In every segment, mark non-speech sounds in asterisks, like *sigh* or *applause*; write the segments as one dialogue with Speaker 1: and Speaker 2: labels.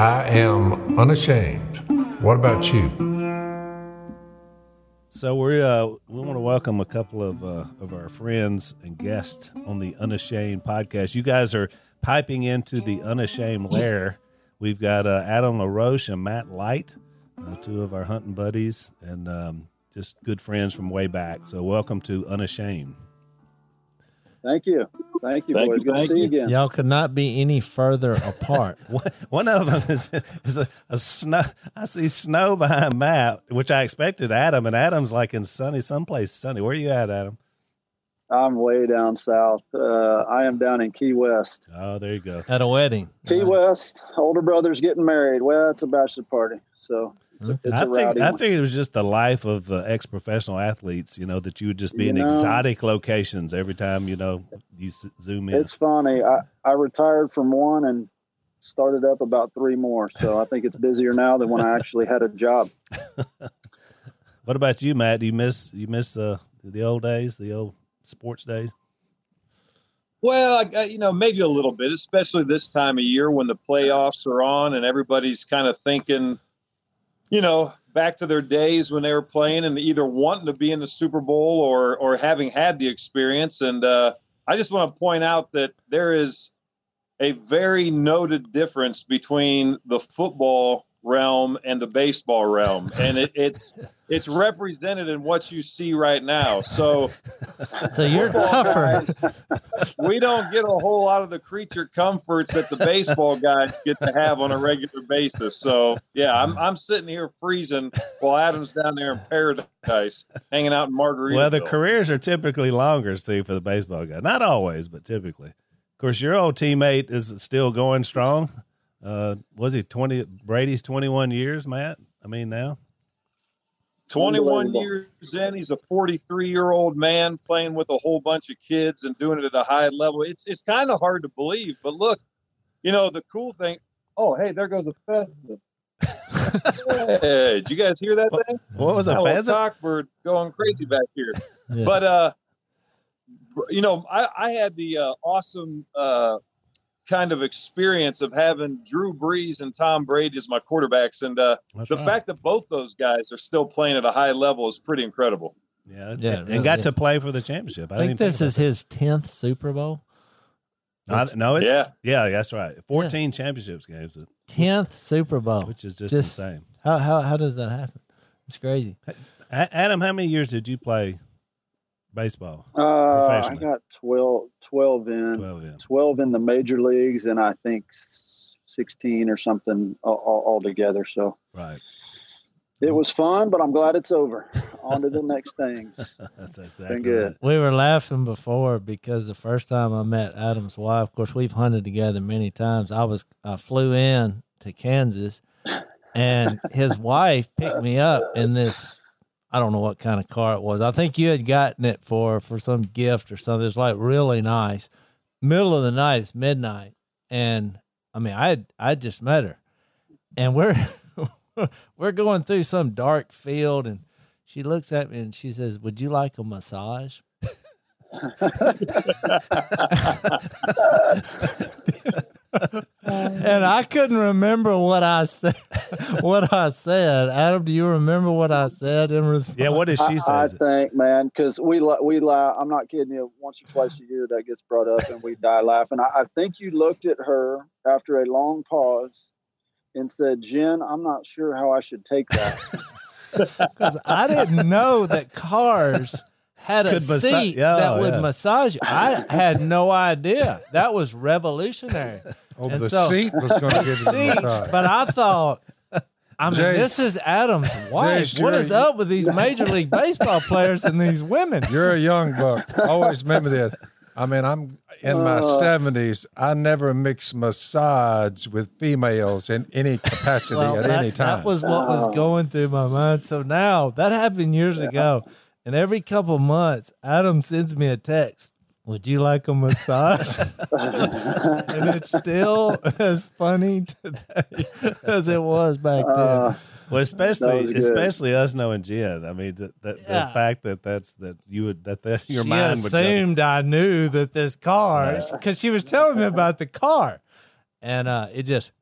Speaker 1: I am unashamed. What about you?
Speaker 2: So we uh, we want to welcome a couple of uh, of our friends and guests on the Unashamed podcast. You guys are piping into the Unashamed lair. We've got uh, Adam LaRoche and Matt Light, uh, two of our hunting buddies, and um, just good friends from way back. So welcome to Unashamed.
Speaker 3: Thank you. Thank you,
Speaker 4: Thank
Speaker 3: boys.
Speaker 4: you,
Speaker 3: Good to
Speaker 4: thank
Speaker 3: see you
Speaker 4: you.
Speaker 3: again.
Speaker 5: Y'all could not be any further apart. *laughs*
Speaker 2: One- One of them is, is a, a snow. I see snow behind Matt, which I expected Adam, and Adam's like in sunny, someplace sunny. Where are you at, Adam?
Speaker 3: I'm way down south. Uh, I am down in Key West.
Speaker 2: Oh, there you go.
Speaker 5: At a wedding.
Speaker 3: Key
Speaker 5: Uh,
Speaker 3: West, older brother's getting married. Well, it's a bachelor party, so it's a, it's
Speaker 2: I
Speaker 3: a
Speaker 2: think I
Speaker 3: one.
Speaker 2: figured it was just the life of uh, ex-professional athletes. You know that you would just be
Speaker 3: You
Speaker 2: in
Speaker 3: know.
Speaker 2: exotic locations every time you know you s- zoom in.
Speaker 3: It's funny. I, I retired from one and started up about three more. So I think it's busier now than when I actually had a job. *laughs* *laughs*
Speaker 2: what about you, Matt? Do you miss you miss uh, the old days, the old sports days?
Speaker 4: Well, I, I- you know, maybe a little bit, especially this time of year when the playoffs are on and everybody's kind of thinking, you know, back to their days when they were playing and either wanting to be in the Super Bowl or or having had the experience. And uh, I just want to point out that there is a very noted difference between the football realm and the baseball realm, and it, it's *laughs* it's represented in what you see right now. So
Speaker 5: So you're tougher.
Speaker 4: guys, we don't get a whole lot of the creature comforts that the baseball guys get to have on a regular basis. So yeah, I'm I'm sitting here freezing while Adam's down there in paradise, hanging out in Margarita.
Speaker 2: Well, the careers are typically longer, Steve, for the baseball guy. Not always, but typically. Of course, your old teammate is still going strong. Uh, was he twenty? Brady's twenty-one years, Matt. I mean, now
Speaker 4: 21 years in, he's a 43 year old man playing with a whole bunch of kids and doing it at a high level. It's it's kind of hard to believe, but look, you know the cool thing. Oh, hey, there goes a pheasant. *laughs* hey, did you guys hear that thing?
Speaker 2: what was
Speaker 4: That little
Speaker 2: pheasant?
Speaker 4: cockbird going crazy back here.
Speaker 5: Yeah.
Speaker 4: But uh, you know, I, I had the uh, awesome uh, kind of experience of having Drew Brees and Tom Brady as my quarterbacks, and uh, the
Speaker 2: right.
Speaker 4: fact that both those guys are still playing at a high level is pretty incredible.
Speaker 2: yeah,
Speaker 5: Yeah,
Speaker 2: and
Speaker 5: really,
Speaker 2: got
Speaker 5: yeah.
Speaker 2: to play for the championship. I,
Speaker 5: I
Speaker 2: didn't
Speaker 5: think this is
Speaker 2: about
Speaker 5: his tenth Super Bowl.
Speaker 2: that. no, no, it's
Speaker 4: Yeah.
Speaker 2: yeah, that's right. Fourteen championships games,
Speaker 5: Tenth Super Bowl.
Speaker 2: which is just,
Speaker 5: Just-
Speaker 2: insane.
Speaker 5: How how how does that happen? It's crazy.
Speaker 2: Adam, how many years did you play baseball?
Speaker 3: Uh, I got 12, 12 in,
Speaker 2: Twelve. Yeah.
Speaker 3: 12 in the major leagues, and I think 16 or something all, all, all together. So
Speaker 2: Right.
Speaker 3: it was fun, but I'm glad it's over. On to the next things. *laughs*
Speaker 2: That's exactly
Speaker 3: good.
Speaker 2: right.
Speaker 5: We were laughing before because the first time I met Adam's wife, of course, we've hunted together many times. I was I flew in to Kansas, and his wife picked me up in this. I don't know what kind of car it was. I think you had gotten it for for some gift or something. It's like really nice. Middle of the night, it's midnight, and I mean, I had I just met her, and we're *laughs* we're going through some dark field, and she looks at me and she says, "Would you like a massage?" *laughs* *laughs* and I couldn't remember what I said. *laughs* What I said, Adam, do you remember what I said in response?
Speaker 2: Yeah. What did she say?
Speaker 3: I, I think, man, because we la- we laugh. I'm not kidding you. Once or twice a year, that gets brought up, and we die laughing. I, I think you looked at her after a long pause and said, "Jen, I'm not sure how I should take that." *laughs*
Speaker 5: because I didn't know that cars had a
Speaker 2: Could massa-
Speaker 5: seat
Speaker 2: yeah,
Speaker 5: that would
Speaker 2: yeah.
Speaker 5: massage you. I had no idea. That was revolutionary.
Speaker 1: Oh,
Speaker 5: And
Speaker 1: the
Speaker 5: so-
Speaker 1: seat was going to give you the
Speaker 5: seat,
Speaker 1: massage.
Speaker 5: but I thought, I mean,
Speaker 1: Jase-
Speaker 5: this is Adam's wife.
Speaker 1: Jase,
Speaker 5: what up with these major league baseball players and these women?
Speaker 1: You're a young buck. Always remember this. I mean, I'm in my
Speaker 3: Uh.
Speaker 1: seventies. I never mix massage with females in any capacity
Speaker 5: Well,
Speaker 1: at
Speaker 5: that,
Speaker 1: any time.
Speaker 5: that was what was
Speaker 3: Oh.
Speaker 5: going through my mind. So now that happened years ago, and every couple months, Adam sends me a text. Would you like a massage? *laughs* and it's still *laughs* as funny today *laughs* as it was back then.
Speaker 3: Uh,
Speaker 2: Well, especially especially us knowing Jen. I mean, the, the,
Speaker 5: Yeah.
Speaker 2: the fact that that's that you would that, that your
Speaker 5: she
Speaker 2: mind would
Speaker 5: assumed I knew that this car because she was telling me about the car, and uh, it just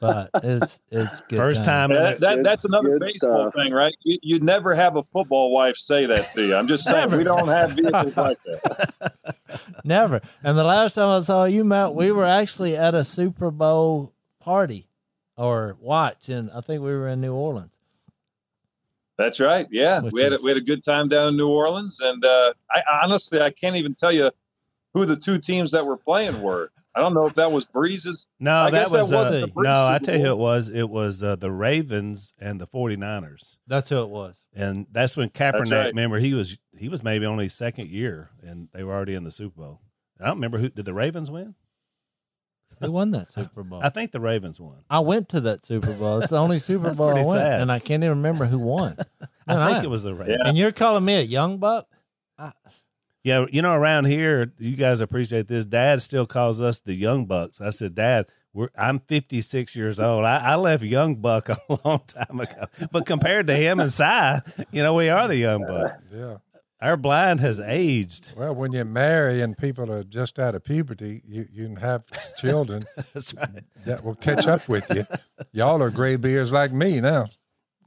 Speaker 5: but it's it's good
Speaker 2: First time, in
Speaker 4: that, that that's another
Speaker 3: good
Speaker 4: baseball
Speaker 3: stuff.
Speaker 4: thing, right? You, you'd never have a football wife say that to you. I'm just saying we don't have vehicles *laughs* like that.
Speaker 5: Never. And the last time I saw you, Matt, we were actually at a Super Bowl party or watch, and I think we were in New Orleans.
Speaker 4: That's right. Yeah,
Speaker 5: Which
Speaker 4: we had a, we had a good time down in New Orleans, and uh, I honestly I can't even tell you who the two teams that were playing were. I don't know if that was Brees's.
Speaker 2: no,
Speaker 4: I
Speaker 2: that
Speaker 4: guess that
Speaker 2: was uh,
Speaker 4: wasn't
Speaker 5: the
Speaker 2: no.
Speaker 4: Breeze
Speaker 2: I
Speaker 4: Super
Speaker 2: tell you who it was. It was uh, the Ravens and the 49ers.
Speaker 5: That's who it was.
Speaker 2: and that's when Kaepernick.
Speaker 4: right.
Speaker 2: Remember, he was he was maybe only second year, and they were already in the Super Bowl. I don't remember who did the Ravens win.
Speaker 5: Who won that Super Bowl? *laughs*
Speaker 2: I think the Ravens won.
Speaker 5: I went to that Super Bowl. It's the only *laughs* Super Bowl I
Speaker 2: pretty
Speaker 5: went,
Speaker 2: sad.
Speaker 5: and I can't even remember who won. *laughs*
Speaker 2: I
Speaker 5: Man,
Speaker 2: think it was the Ravens.
Speaker 4: Yeah.
Speaker 5: And you're calling me a young buck?
Speaker 2: Yeah, you know, around here, you guys appreciate this. Dad still calls us the Young Bucks. I said, Dad, we're I'm 56 years old. I, I left Young Buck *laughs* a long time ago, but compared to him and Cy, you know, we are the Young Buck.
Speaker 1: Yeah.
Speaker 2: Our blind has aged.
Speaker 1: Well, when you marry and people are just out of puberty, you, you can have children *laughs*
Speaker 2: That's right.
Speaker 1: that will catch up with you. Y'all are gray beards like me now.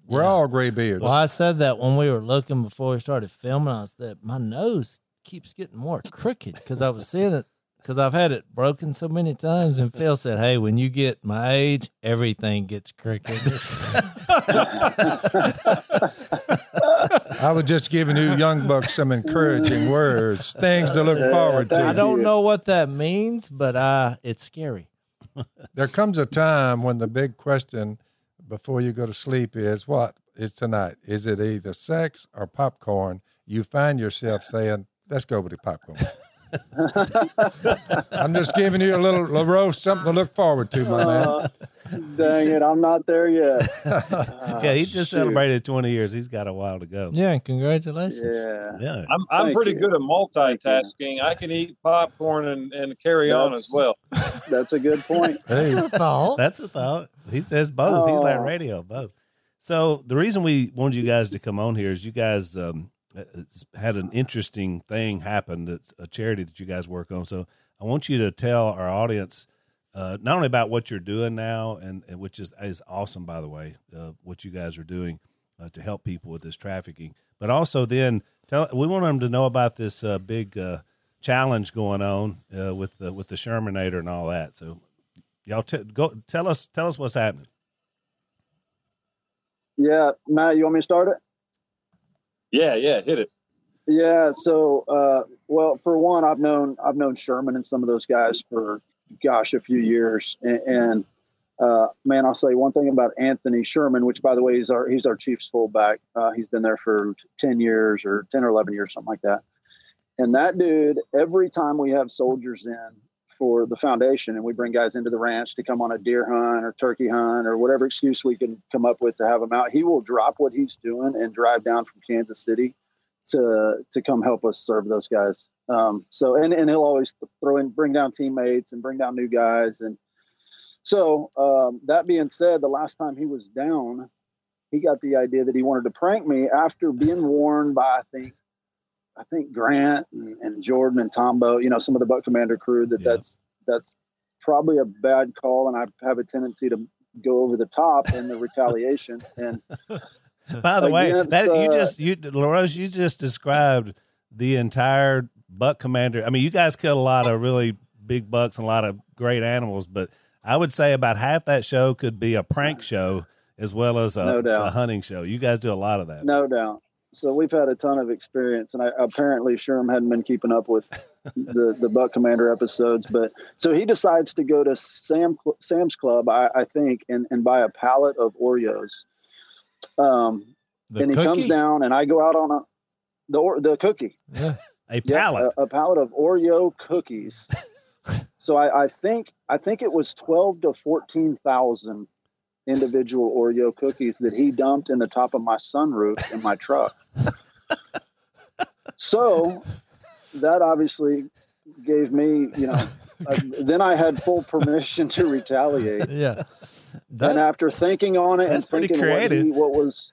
Speaker 1: We're
Speaker 5: Yeah.
Speaker 1: all gray beards.
Speaker 5: Well, I said that when we were looking before we started filming. I said my nose keeps getting more crooked because I was seeing it because I've had it broken so many times. And Phil said, "Hey, when you get my age, everything gets crooked." *laughs*
Speaker 1: I was just giving you young bucks some encouraging words, things to look forward to.
Speaker 5: I
Speaker 3: don't
Speaker 5: know what that means, but uh, it's scary. *laughs*
Speaker 1: There comes a time when the big question before you go to sleep is what is tonight? Is it either sex or popcorn? You find yourself saying, let's go with the popcorn. I'm just giving you a little, little roast, something to look forward to, my man.
Speaker 3: Uh, dang it, I'm not there yet. *laughs*
Speaker 2: yeah, he just
Speaker 3: shoot.
Speaker 2: celebrated 20 years. He's got a while to go.
Speaker 5: Yeah, congratulations.
Speaker 3: Yeah.
Speaker 2: Yeah.
Speaker 4: I'm I'm pretty
Speaker 3: you.
Speaker 4: good at multitasking. I can eat popcorn and, and carry on as well. *laughs*
Speaker 3: That's a good point. *laughs*
Speaker 1: Hey,
Speaker 2: That's a thought. He says both. He's like
Speaker 3: Oh.
Speaker 2: radio, both. So the reason we wanted you guys to come on here is you guys um, it's had an interesting thing happen. That's a charity that you guys work on. So I want you to tell our audience uh, not only about what you're doing now, and, and which is is awesome, by the way, uh, what you guys are doing uh, to help people with this trafficking, but also then tell we want them to know about this uh, big uh, challenge going on uh, with the with the Shermanator and all that. So y'all t- go tell us tell us what's happening.
Speaker 3: Yeah, Matt, you want me to start it?
Speaker 4: Yeah, yeah, hit it.
Speaker 3: Yeah. So, uh, well, for one, I've known I've known Sherman and some of those guys for gosh a few years, and, and uh, man, I'll say one thing about Anthony Sherman, which by the way, he's our he's our Chiefs fullback. Uh, he's been there for ten years or ten or eleven years, something like that. And that dude, every time we have soldiers in for the foundation, and we bring guys into the ranch to come on a deer hunt or turkey hunt or whatever excuse we can come up with to have them out, he will drop what he's doing and drive down from Kansas City to to come help us serve those guys. Um, so and and he'll always throw in bring down teammates and bring down new guys. And so um, that being said, the last time he was down, he got the idea that he wanted to prank me after being warned by I think I think Grant and, and Jordan and Tombo, you know, some of the Buck Commander crew that
Speaker 2: Yeah.
Speaker 3: that's that's probably a bad call, and I have a tendency to go over the top in the retaliation. And *laughs*
Speaker 2: By the way,
Speaker 3: Against,
Speaker 2: that you
Speaker 3: uh,
Speaker 2: just you LaRoche, you just described the entire buck commander. I mean, you guys killed a lot of really big bucks and a lot of great animals, but I would say about half that show could be a prank show as well as a,
Speaker 3: No
Speaker 2: a hunting show. You guys do a lot of that.
Speaker 3: No doubt. So we've had a ton of experience, and I, apparently Sherm hadn't been keeping up with *laughs* the the Buck Commander episodes. But so he decides to go to Sam Sam's Club, I, I think, and, and buy a pallet of Oreos. Um,
Speaker 5: The
Speaker 3: and he
Speaker 5: cookie?
Speaker 3: comes down, and I go out on a the the cookie,
Speaker 5: Yeah.
Speaker 2: A
Speaker 3: Yeah,
Speaker 2: pallet.
Speaker 3: a, a pallet of Oreo cookies. *laughs* so I, I think I think it was twelve to fourteen thousand individual Oreo cookies that he dumped in the top of my sunroof in my truck. *laughs* so that obviously gave me, you know, uh, then I had full permission to retaliate.
Speaker 5: Yeah.
Speaker 3: and after thinking on it and thinking what, he, what was,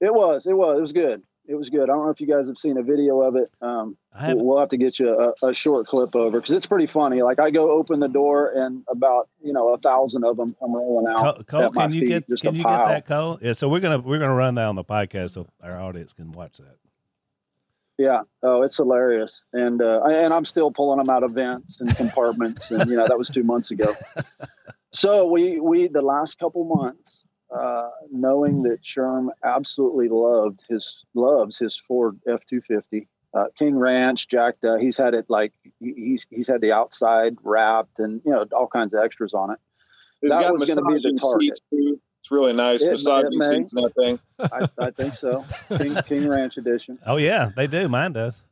Speaker 3: it was, it was, it was good. It was good. I don't know if you guys have seen a video of it. Um, we'll have to get you a, a short clip over because it's pretty funny. Like I go open the door and about you know a thousand of them come rolling out.
Speaker 2: Cole, Cole
Speaker 3: at my
Speaker 2: can you
Speaker 3: feet,
Speaker 2: get can you get that, Cole? Yeah. So we're gonna we're gonna run that on the podcast so our audience can watch that.
Speaker 3: Yeah. Oh, it's hilarious. And uh, I- and I'm still pulling them out of vents and compartments, and you know that was two months ago. *laughs* So we we the last couple months, uh, knowing that Sherm absolutely loved his loves his Ford F two fifty. Uh, King Ranch, jacked. Uh, he's had it like he's he's had the outside wrapped and you know all kinds of extras on it.
Speaker 4: It's
Speaker 3: That
Speaker 4: got
Speaker 3: was gonna be the target.
Speaker 4: seats. It's really nice.
Speaker 3: It- it
Speaker 4: massaging
Speaker 3: may.
Speaker 4: seats and that thing. *laughs*
Speaker 3: I, I think so. King, King Ranch edition.
Speaker 2: Oh yeah, they do. Mine does.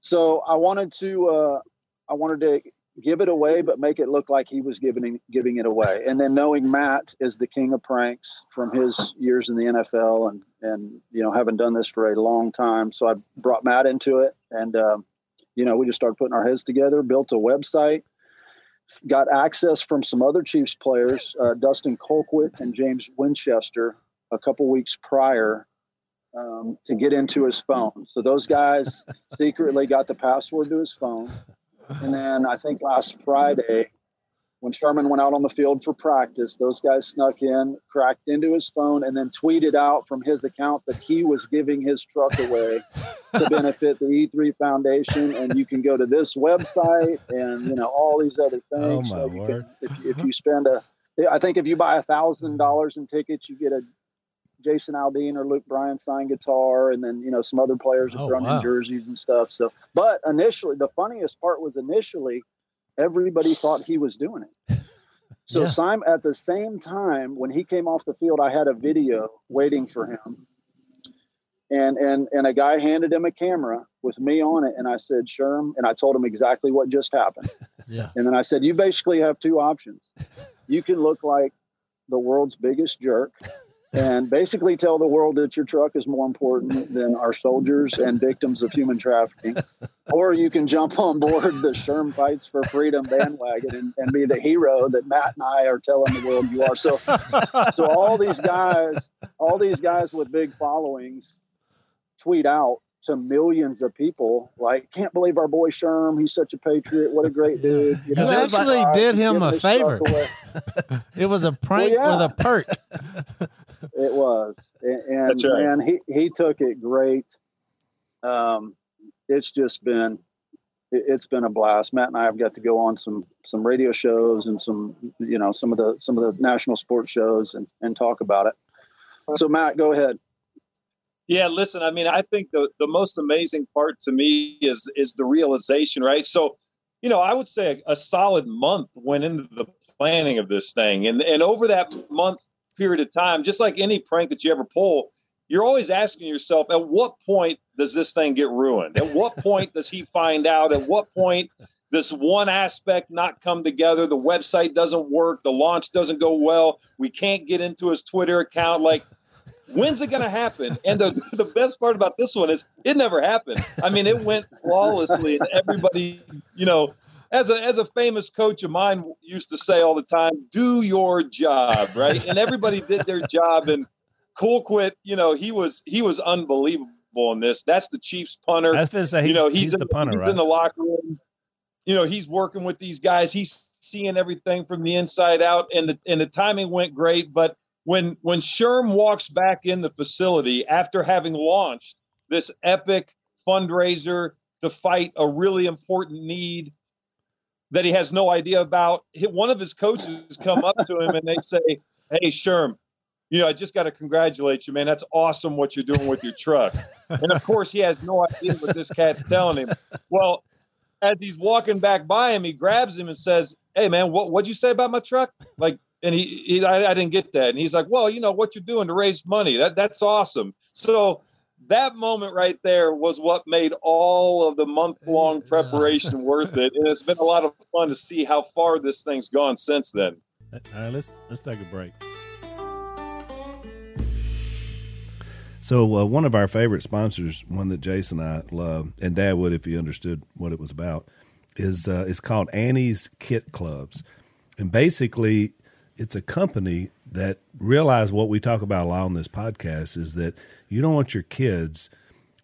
Speaker 3: So I wanted to uh, I wanted to give it away, but make it look like he was giving giving it away. And then knowing Matt is the king of pranks from his years in the NFL and and you know having done this for a long time, so I brought Matt into it, and um, you know we just started putting our heads together, built a website. Got access from some other Chiefs players, uh, Dustin Colquitt and James Winchester, a couple weeks prior um, to get into his phone. So those guys secretly got the password to his phone. And then I think last Friday, when Sherman went out on the field for practice, those guys snuck in, cracked into his phone, and then tweeted out from his account that he was giving his truck away to *laughs* benefit the E3 Foundation. And you can go to this website and you know all these other oh, things.
Speaker 2: Oh, my
Speaker 3: you can-
Speaker 2: word.
Speaker 3: if, if you spend a, I think if you buy a thousand dollars in tickets, you get a Jason Aldean or Luke Bryan signed guitar, and then you know some other players have
Speaker 5: Oh,
Speaker 3: thrown
Speaker 5: wow.
Speaker 3: in jerseys and stuff. So, but initially, the funniest part was initially everybody thought he was doing it. *laughs* So
Speaker 5: Yeah.
Speaker 3: Simon, at the same time, when he came off the field, I had a video waiting for him, and and and a guy handed him a camera with me on it, and I said, "Sherm," and I told him exactly what just happened. *laughs*
Speaker 5: Yeah.
Speaker 3: And then I said, you basically have two options. You can look like the world's biggest jerk *laughs* and basically tell the world that your truck is more important than our soldiers and victims of human trafficking. Or you can jump on board the Sherm Fights for Freedom bandwagon and, and be the hero that Matt and I are telling the world you are. So so all these guys, all these guys with big followings tweet out to millions of people like, can't believe our boy Sherm. He's such a patriot. What a great dude.
Speaker 5: You
Speaker 3: know,
Speaker 5: actually
Speaker 3: he's
Speaker 5: did him a favor. *laughs* It was a prank
Speaker 3: yeah.
Speaker 5: with a perk. *laughs*
Speaker 3: It was, and, and
Speaker 4: right.
Speaker 3: man, he he took it great. Um, it's just been, it, it's been a blast. Matt and I have got to go on some some radio shows and some, you know, some of the some of the national sports shows and and talk about it. So Matt, go ahead.
Speaker 4: Yeah, listen, I mean, I think the, the most amazing part to me is is the realization, right? So, you know, I would say a, a solid month went into the planning of this thing. And and over that month period of time, just like any prank that you ever pull, you're always asking yourself, at what point does this thing get ruined? At what point does he find out? At what point does one aspect not come together? The website doesn't work, the launch doesn't go well, we can't get into his Twitter account. Like when's it going to happen? And the, *laughs* the best part about this one is it never happened. I mean, it went flawlessly, and everybody, you know, as a as a famous coach of mine used to say all the time, "Do your job," right? And everybody did their *laughs* job. And Colquitt, you know, he was he was unbelievable in this. That's the Chiefs punter
Speaker 2: going to say
Speaker 4: you know,
Speaker 2: he's,
Speaker 4: he's, in,
Speaker 2: the punter,
Speaker 4: he's
Speaker 2: right?
Speaker 4: in the locker room. You know, he's working with these guys. He's seeing everything from the inside out, and the and the timing went great. But when when Sherm walks back in the facility after having launched this epic fundraiser to fight a really important need that he has no idea about, one of his coaches come up to him and they say, "Hey, Sherm." You know, I just got to congratulate you, man. That's awesome what you're doing with your truck. And of course, he has no idea what this cat's telling him. Well, as he's walking back by him, he grabs him and says, "Hey, man, what what'd you say about my truck?" Like, and he, he I, I didn't get that. And he's like, "Well, you know what you're doing to raise money. That that's awesome." So that moment right there was what made all of the month long preparation worth it. And it's been a lot of fun to see how far this thing's gone since then.
Speaker 2: All right, let's let's take a break. So uh, one of our favorite sponsors, one that Jason and I love, and Dad would if he understood what it was about, is uh, is called Annie's Kit Clubs, and basically it's a company that realize what we talk about a lot on this podcast is that you don't want your kids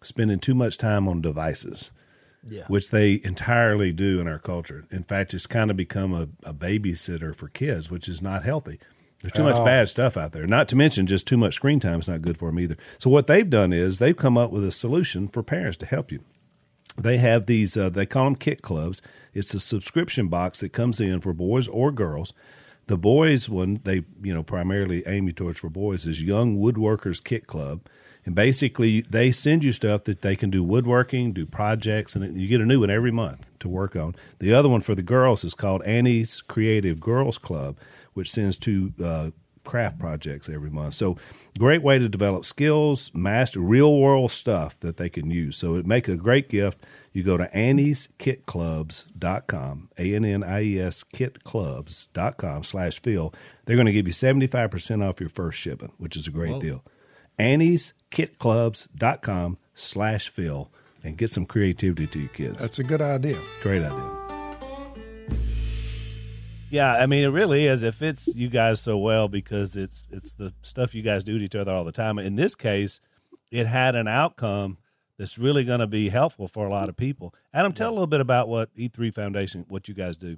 Speaker 2: spending too much time on devices.
Speaker 5: Yeah.
Speaker 2: Which they entirely do in our culture. In fact, it's kind of become a, a babysitter for kids, which is not healthy. There's too much
Speaker 1: Oh.
Speaker 2: bad stuff out there. Not to mention just too much screen time is not good for them either. So what they've done is they've come up with a solution for parents to help you. They have these uh, they call them kit clubs. It's a subscription box that comes in for boys or girls. The boys one they you know primarily aim you towards for boys is Young Woodworkers Kit Club. And basically, they send you stuff that they can do woodworking, do projects, and you get a new one every month to work on. The other one for the girls is called Annie's Creative Girls Club, which sends two uh, craft projects every month. So, great way to develop skills, master real world stuff that they can use. So, it make a great gift. You go to annieskitclubs.com, A N N I E S kitclubs.com slash Phil. They're going to give you 75% off your first shipment, which is a great deal. Annie's Kit annieskitclubs.com slash Phil and get some creativity to your kids.
Speaker 1: That's a good idea.
Speaker 2: Great idea. Yeah, I mean, it really is. It fits you guys so well because it's it's the stuff you guys do to each other all the time. In this case, it had an outcome that's really going to be helpful for a lot of people. Adam, tell a little bit about what E3 Foundation, what you guys do.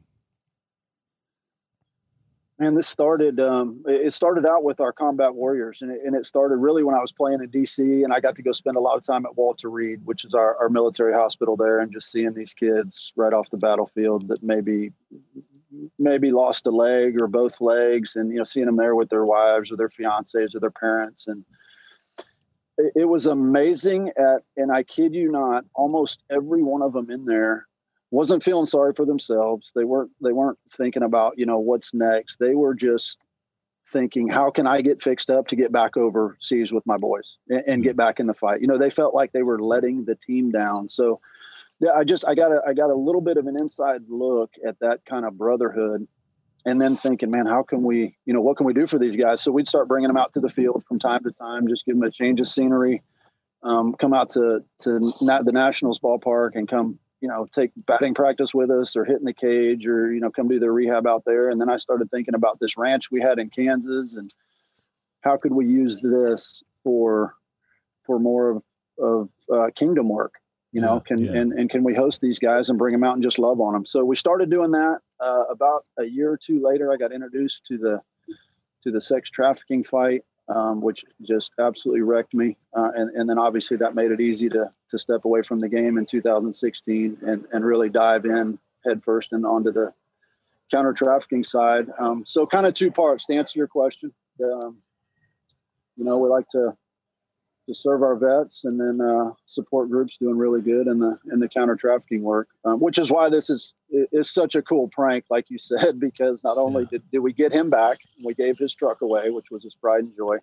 Speaker 3: And this started. Um, it it started out with our combat warriors, and it, and it started really when I was playing in DC, and I got to go spend a lot of time at Walter Reed, which is our, our military hospital there, and just seeing these kids right off the battlefield that maybe maybe lost a leg or both legs, and you know seeing them there with their wives or their fiancés or their parents, and it, it was amazing. At and I kid you not, almost every one of them in there wasn't feeling sorry for themselves. They weren't they weren't thinking about, you know, what's next. They were just thinking, how can I get fixed up to get back overseas with my boys and, and get mm-hmm. back in the fight? You know, they felt like they were letting the team down. So I just I got a I got a little bit of an inside look at that kind of brotherhood and then thinking, man, how can we, you know, what can we do for these guys? So we'd start bringing them out to the field from time to time, just give them a change of scenery, um, come out to to the Nationals ballpark and come, you know, take batting practice with us or hit in the cage or you know come do their rehab out there. And then I started thinking about this ranch we had in Kansas and how could we use this for for more of of uh, kingdom work. You know,
Speaker 2: Yeah,
Speaker 3: can
Speaker 2: yeah.
Speaker 3: and and can we host these guys and bring them out and just love on them? So we started doing that. Uh, about a year or two later, I got introduced to the to the sex trafficking fight, um, which just absolutely wrecked me. Uh, and and then obviously that made it easy to to step away from the game in 2016 and and really dive in headfirst and onto the counter trafficking side. Um, so kind of two parts to answer your question. Um, you know, we like to to serve our vets and then uh, support groups doing really good in the in the counter trafficking work, um, which is why this is is such a cool prank, like you *laughs* said, because not only
Speaker 2: Yeah.
Speaker 3: did, did we get him back, we gave his truck away, which was his pride and joy,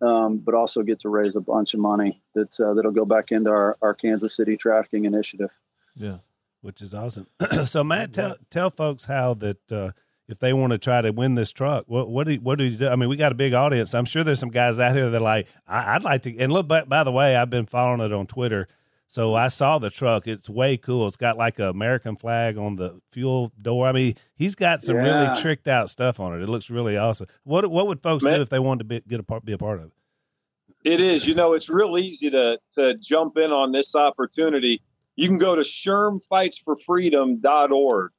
Speaker 3: um, but also get to raise a bunch of money that uh, that'll go back into our, our Kansas City trafficking initiative.
Speaker 5: Yeah.
Speaker 2: which is awesome. *clears throat* so, Matt, tell tell folks how that uh, if they want to try to win this truck, what what do you, what do you do? I mean, we got a big audience. I'm sure there's some guys out here that are like I, I'd like to. And look, by, by the way, I've been following it on Twitter. So I saw the truck. It's way cool. It's got like a American flag on the fuel door. I mean, he's got some
Speaker 3: Yeah.
Speaker 2: really tricked out stuff on it. It looks really awesome. What what would folks
Speaker 4: Man-
Speaker 2: do if they wanted to be, get a part, be a part of it?
Speaker 4: It is. You know, it's real easy to to jump in on this opportunity. You can go to shermfightsforfreedom.org.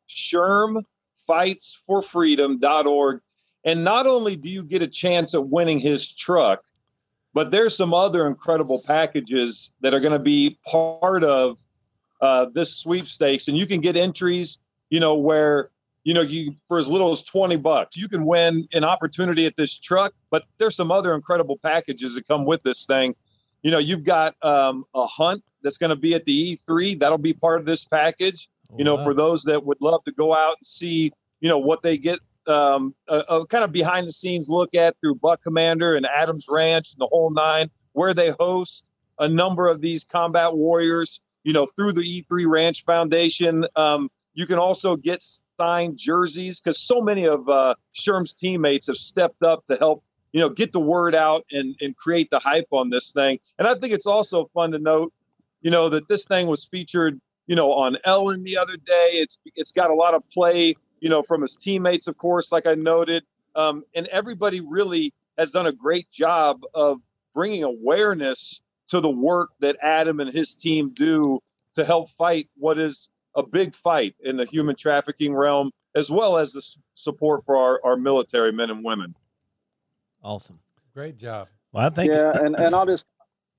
Speaker 4: Shermfightsforfreedom.org. And not only do you get a chance at winning his truck, but there's some other incredible packages that are going to be part of uh, this sweepstakes. And you can get entries, you know, where you know you for as little as 20 bucks you can win an opportunity at this truck but there's some other incredible packages that come with this thing you know you've got um, a hunt that's going to be at the e3 that'll be part of this package you know
Speaker 5: Wow.
Speaker 4: for those that would love to go out and see you know what they get um, a, a kind of behind the scenes look at through buck commander and adams ranch and the whole nine where they host a number of these combat warriors you know through the e3 ranch foundation um, you can also get signed jerseys because so many of uh, Sherm's teammates have stepped up to help, you know, get the word out and, and create the hype on this thing. And I think it's also fun to note, you know, that this thing was featured, you know, on Ellen the other day. It's it's got a lot of play, you know, from his teammates, of course, like I noted. um, and everybody really has done a great job of bringing awareness to the work that Adam and his team do to help fight what is a big fight in the human trafficking realm, as well as the support for our, our military men and women.
Speaker 5: Awesome.
Speaker 1: Great job.
Speaker 2: Well, I think.
Speaker 3: yeah, and, and I'll just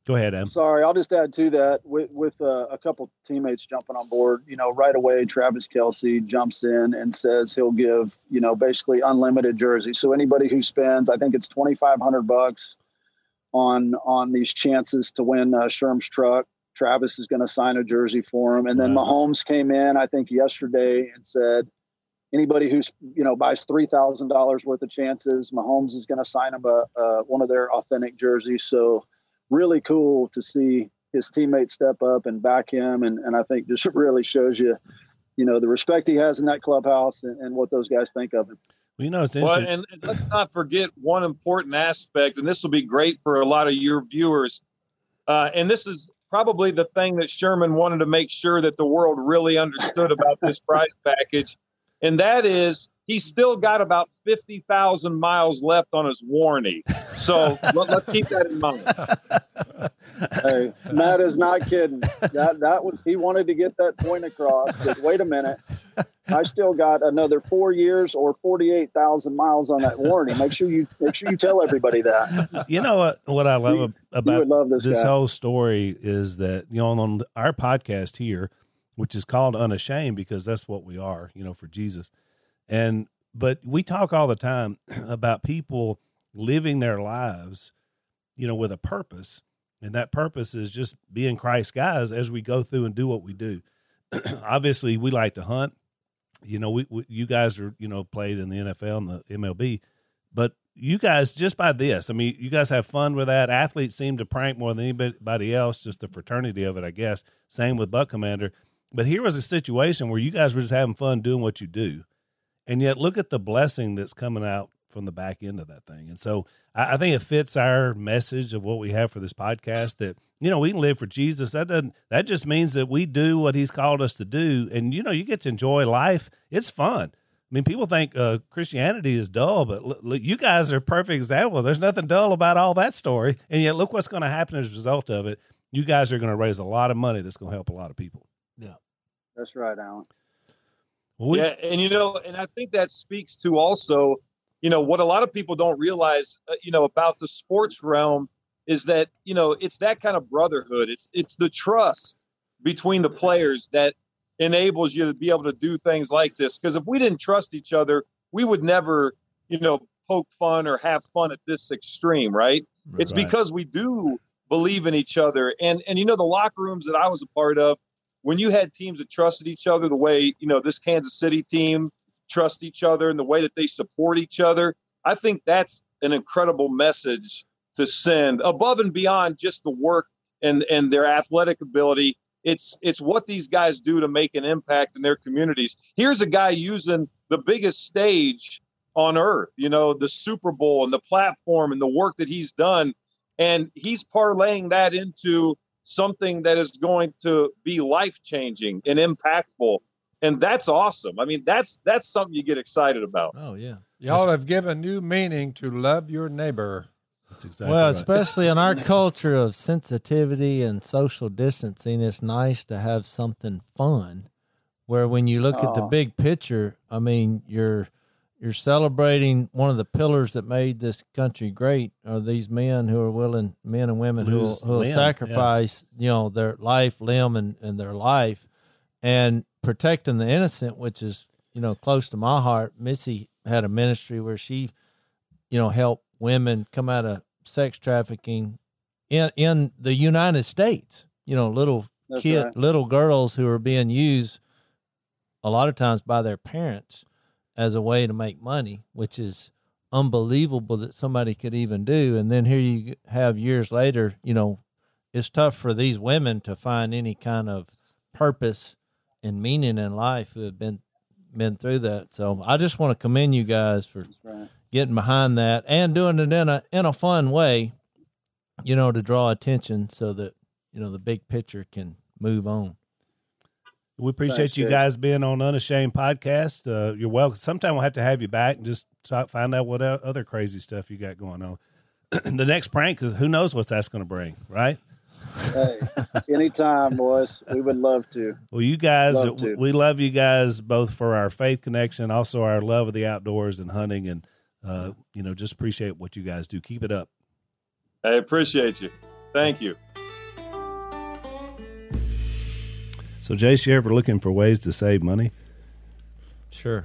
Speaker 2: Go ahead, Em.
Speaker 3: Sorry, I'll just add to that with with uh, a couple teammates jumping on board. You know, right away, Travis Kelce jumps in and says he'll give you know basically unlimited jerseys. So anybody who spends, I think it's twenty five hundred bucks on on these chances to win uh, Sherm's truck, Travis is going to sign a jersey for him. And then
Speaker 2: Wow.
Speaker 3: Mahomes came in, I think yesterday, and said anybody who's you know buys three thousand dollars worth of chances, Mahomes is going to sign him a, a one of their authentic jerseys. So really cool to see his teammates step up and back him, and and I think just *laughs* really shows you. You know the respect he has in that clubhouse and, and what those guys think of him.
Speaker 2: Well, you know, it's
Speaker 4: Well,
Speaker 2: interesting.
Speaker 4: and, and let's not forget one important aspect, and this will be great for a lot of your viewers. Uh, and this is probably the thing that Sherman wanted to make sure that the world really understood about this prize *laughs* package, and that is he's still got about fifty thousand miles left on his warranty. So *laughs* let, let's keep that in mind.
Speaker 3: Hey, Matt is not kidding. That that was he wanted to get that point across. That wait a minute, I still got another four years or forty eight thousand miles on that warranty. Make sure you make sure you tell everybody that.
Speaker 2: you know what? What I love
Speaker 3: You-
Speaker 2: ab-
Speaker 3: you
Speaker 2: about
Speaker 3: love this,
Speaker 2: this whole story is that you know on our podcast here, which is called Unashamed, because that's what we are, you know, for Jesus. And but we talk all the time *clears throat* about people living their lives, you know, with a purpose, and that purpose is just being Christ guys as we go through and do what we do. *clears throat* Obviously, we like to hunt. You know, we, we you guys are you know played in the NFL and the MLB, but you guys just by this, I mean, you guys have fun with that. Athletes seem to prank more than anybody else, just the fraternity of it, I guess. Same with Buck Commander. But here was a situation where you guys were just having fun doing what you do. And yet look at the blessing that's coming out from the back end of that thing. And so I, I think it fits our message of what we have for this podcast that, you know, we can live for Jesus. That doesn't that just means that we do what he's called us to do. And you know, you get to enjoy life. It's fun. I mean, people think uh, Christianity is dull, but look, look, you guys are a perfect example. There's nothing dull about all that story, and yet look what's going to happen as a result of it. You guys are going to raise a lot of money that's going to help a lot of people.
Speaker 3: That's right, Alan.
Speaker 2: We,
Speaker 4: yeah, and you know, and I think that speaks to also, you know, what a lot of people don't realize, uh, you know, about the sports realm is that you know it's that kind of brotherhood. It's it's the trust between the players that enables you to be able to do things like this. Because if we didn't trust each other, we would never, you know, poke fun or have fun at this extreme, right? It's because we do believe in each other. And and you know the locker rooms that I was a part of, when you had teams that trusted each other the way, you know, this Kansas City team trust each other and the way that they support each other, I think that's an incredible message to send above and beyond just the work and and their athletic ability. It's it's what these guys do to make an impact in their communities. Here's a guy using the biggest stage on earth, you know, the Super Bowl and the platform and the work that he's done. And he's parlaying that into something that is going to be life changing and impactful. And that's awesome. I mean, that's that's something you get excited about.
Speaker 5: Oh yeah.
Speaker 1: Y'all have given new meaning to love your neighbor.
Speaker 2: That's exactly
Speaker 5: well,
Speaker 2: right.
Speaker 5: especially in our culture of sensitivity and social distancing, it's nice to have something fun. Where when you look at the big picture, I mean, you're you're celebrating one of the pillars that made this country great. Are these men who are willing, men and women who will,
Speaker 2: Lose
Speaker 5: who will
Speaker 2: limb, yeah.
Speaker 5: sacrifice, you know, their life, limb, and, and their life, and protecting the innocent, which is you know close to my heart. Missy had a ministry where she you know, help women come out of sex trafficking in in the United States. You know, little
Speaker 3: That's
Speaker 5: kid,
Speaker 3: right.
Speaker 5: little girls who are being used a lot of times by their parents as a way to make money, which is unbelievable that somebody could even do. And then here you have years later, you know, it's tough for these women to find any kind of purpose and meaning in life who have been been through that. So I just want to commend you guys for
Speaker 3: right.
Speaker 5: getting behind that and doing it in a in a fun way, you know, to draw attention so that you know the big picture can move on.
Speaker 2: We appreciate
Speaker 3: Thanks,
Speaker 2: you
Speaker 3: Jay.
Speaker 2: guys being on Unashamed Podcast. Uh, you're welcome. Sometime we'll have to have you back and just talk, find out what other crazy stuff you got going on. *clears throat* the next prank, is who knows what that's going to bring, right?
Speaker 3: Hey, anytime, boys. We would love to.
Speaker 2: Well, you guys,
Speaker 3: Love to.
Speaker 2: we love you guys both for our faith connection, also our love of the outdoors and hunting, and uh, you know, just appreciate what you guys do. Keep it up.
Speaker 4: I appreciate you. Thank you.
Speaker 2: So, Jase, you ever looking for ways to save money?
Speaker 5: Sure.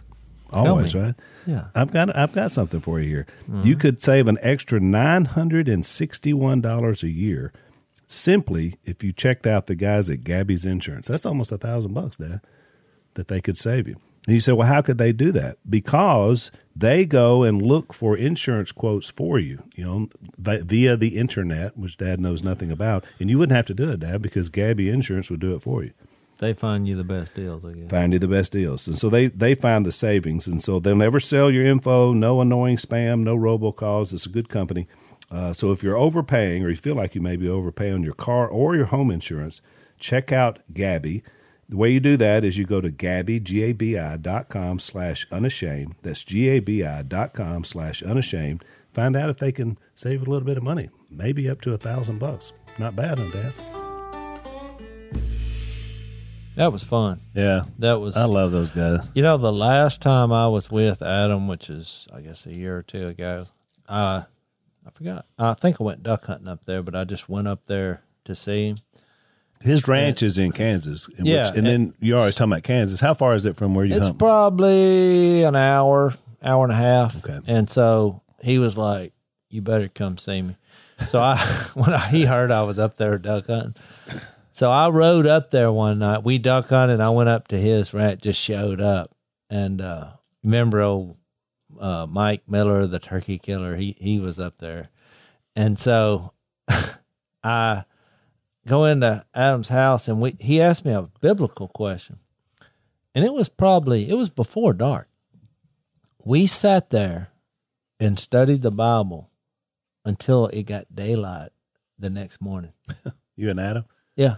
Speaker 2: Always, right?
Speaker 5: Yeah.
Speaker 2: I've got I've got something for you here. Mm-hmm. You could save an extra nine hundred and sixty one dollars a year simply if you checked out the guys at Gabi's Insurance. That's almost a thousand bucks, Dad, that they could save you. And you say, well, how could they do that? Because they go and look for insurance quotes for you, you know, via the internet, which Dad knows nothing about, and you wouldn't have to do it, Dad, because Gabby Insurance would do it for you
Speaker 5: They find you the best deals, I guess.
Speaker 2: find you the best deals. And so they they find the savings, and so they'll never sell your info. No annoying spam, no robocalls. It's a good company. Uh, so if you're overpaying or you feel like you may be overpaying your car or your home insurance, check out Gabi. The way you do that is you go to Gabi, G-A-B-I dot com slash unashamed. That's G-A-B-I dot com slash unashamed. Find out if they can save a little bit of money, maybe up to a thousand bucks. Not bad, huh, Dad?
Speaker 5: That was fun.
Speaker 2: Yeah,
Speaker 5: That was
Speaker 2: I love those guys.
Speaker 5: You know, the last time I was with Adam, which is I guess a year or two ago, uh, I forgot. I think I went duck hunting up there, but I just went up there to see him.
Speaker 2: His ranch is in Kansas. in
Speaker 5: Yeah,
Speaker 2: which, and then you're always talking about Kansas. How far is it from where you
Speaker 5: It's
Speaker 2: hunt?
Speaker 5: probably an hour, hour and a half.
Speaker 2: Okay.
Speaker 5: And so he was like, "You better come see me." So I, *laughs* when I, he heard I was up there duck hunting, so I rode up there one night. We duck hunted. I went up to his ranch, just showed up, and uh, remember old uh, Mike Miller, the turkey killer. He he was up there, and so *laughs* I go into Adam's house, and we he asked me a biblical question and it was probably it was before dark. We sat there and studied the Bible until it got daylight the next morning. *laughs*
Speaker 2: you and Adam?
Speaker 5: Yeah.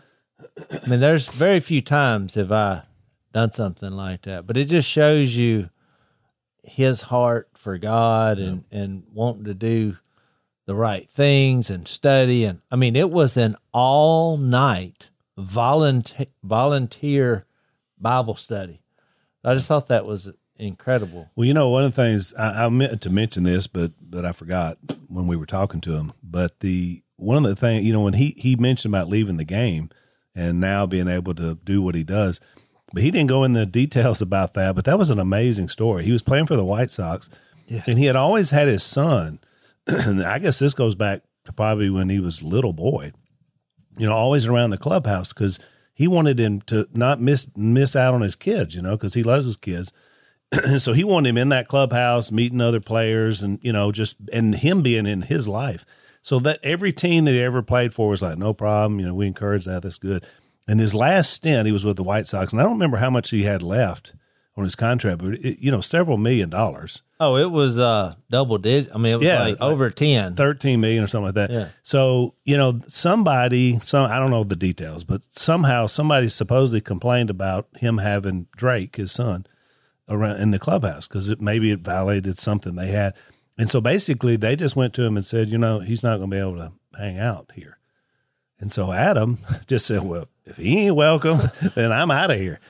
Speaker 5: I mean, there's very few times have I done something like that, but it just shows you his heart for God and, and wanting to do the right things and study. And I mean, it was an all night volunteer, volunteer Bible study. I just thought that was incredible.
Speaker 2: Well, you know, one of the things I, I meant to mention this, but but I forgot when we were talking to him. But the one of the things, you know, when he he mentioned about leaving the game and now being able to do what he does, but he didn't go in the details about that. But that was an amazing story. He was playing for the White Sox, and he had always had his son. and *clears throat* I guess this goes back to probably when he was little boy. You know, always around the clubhouse because he wanted him to not miss miss out on his kids. You know, because he loves his kids *clears throat* so he wanted him in that clubhouse, meeting other players, and you know, just and him being in his life. So that every team that he ever played for was like, no problem. You know, we encourage that. That's good. And his last stint, he was with the White Sox, and I don't remember how much he had left on his contract, but it, you know, several million dollars,
Speaker 5: Oh, it was uh double digit. I mean, it was
Speaker 2: Yeah,
Speaker 5: like
Speaker 2: like
Speaker 5: over ten.
Speaker 2: thirteen million or something like that.
Speaker 5: Yeah.
Speaker 2: So you know, somebody, some I don't know the details, but somehow somebody supposedly complained about him having Drake, his son, around in the clubhouse because it maybe it violated something they had. And so basically, they just went to him and said, you know, he's not going to be able to hang out here. And so Adam *laughs* just said, well, if he ain't welcome, *laughs* then I'm out of here.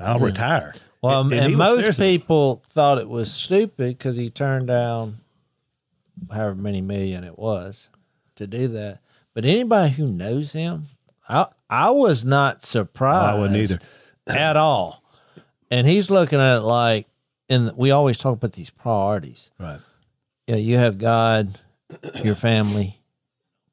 Speaker 2: I'll hmm. retire.
Speaker 5: Well,
Speaker 2: And-
Speaker 5: um,
Speaker 2: and, and
Speaker 5: most people thought it was stupid because he turned down however many million it was to do that. But anybody who knows him, I I was not surprised.
Speaker 2: I wouldn't either. *laughs*
Speaker 5: at all. And he's looking at it like, and we always talk about these priorities.
Speaker 2: Right.
Speaker 5: Yeah, you have God, your family,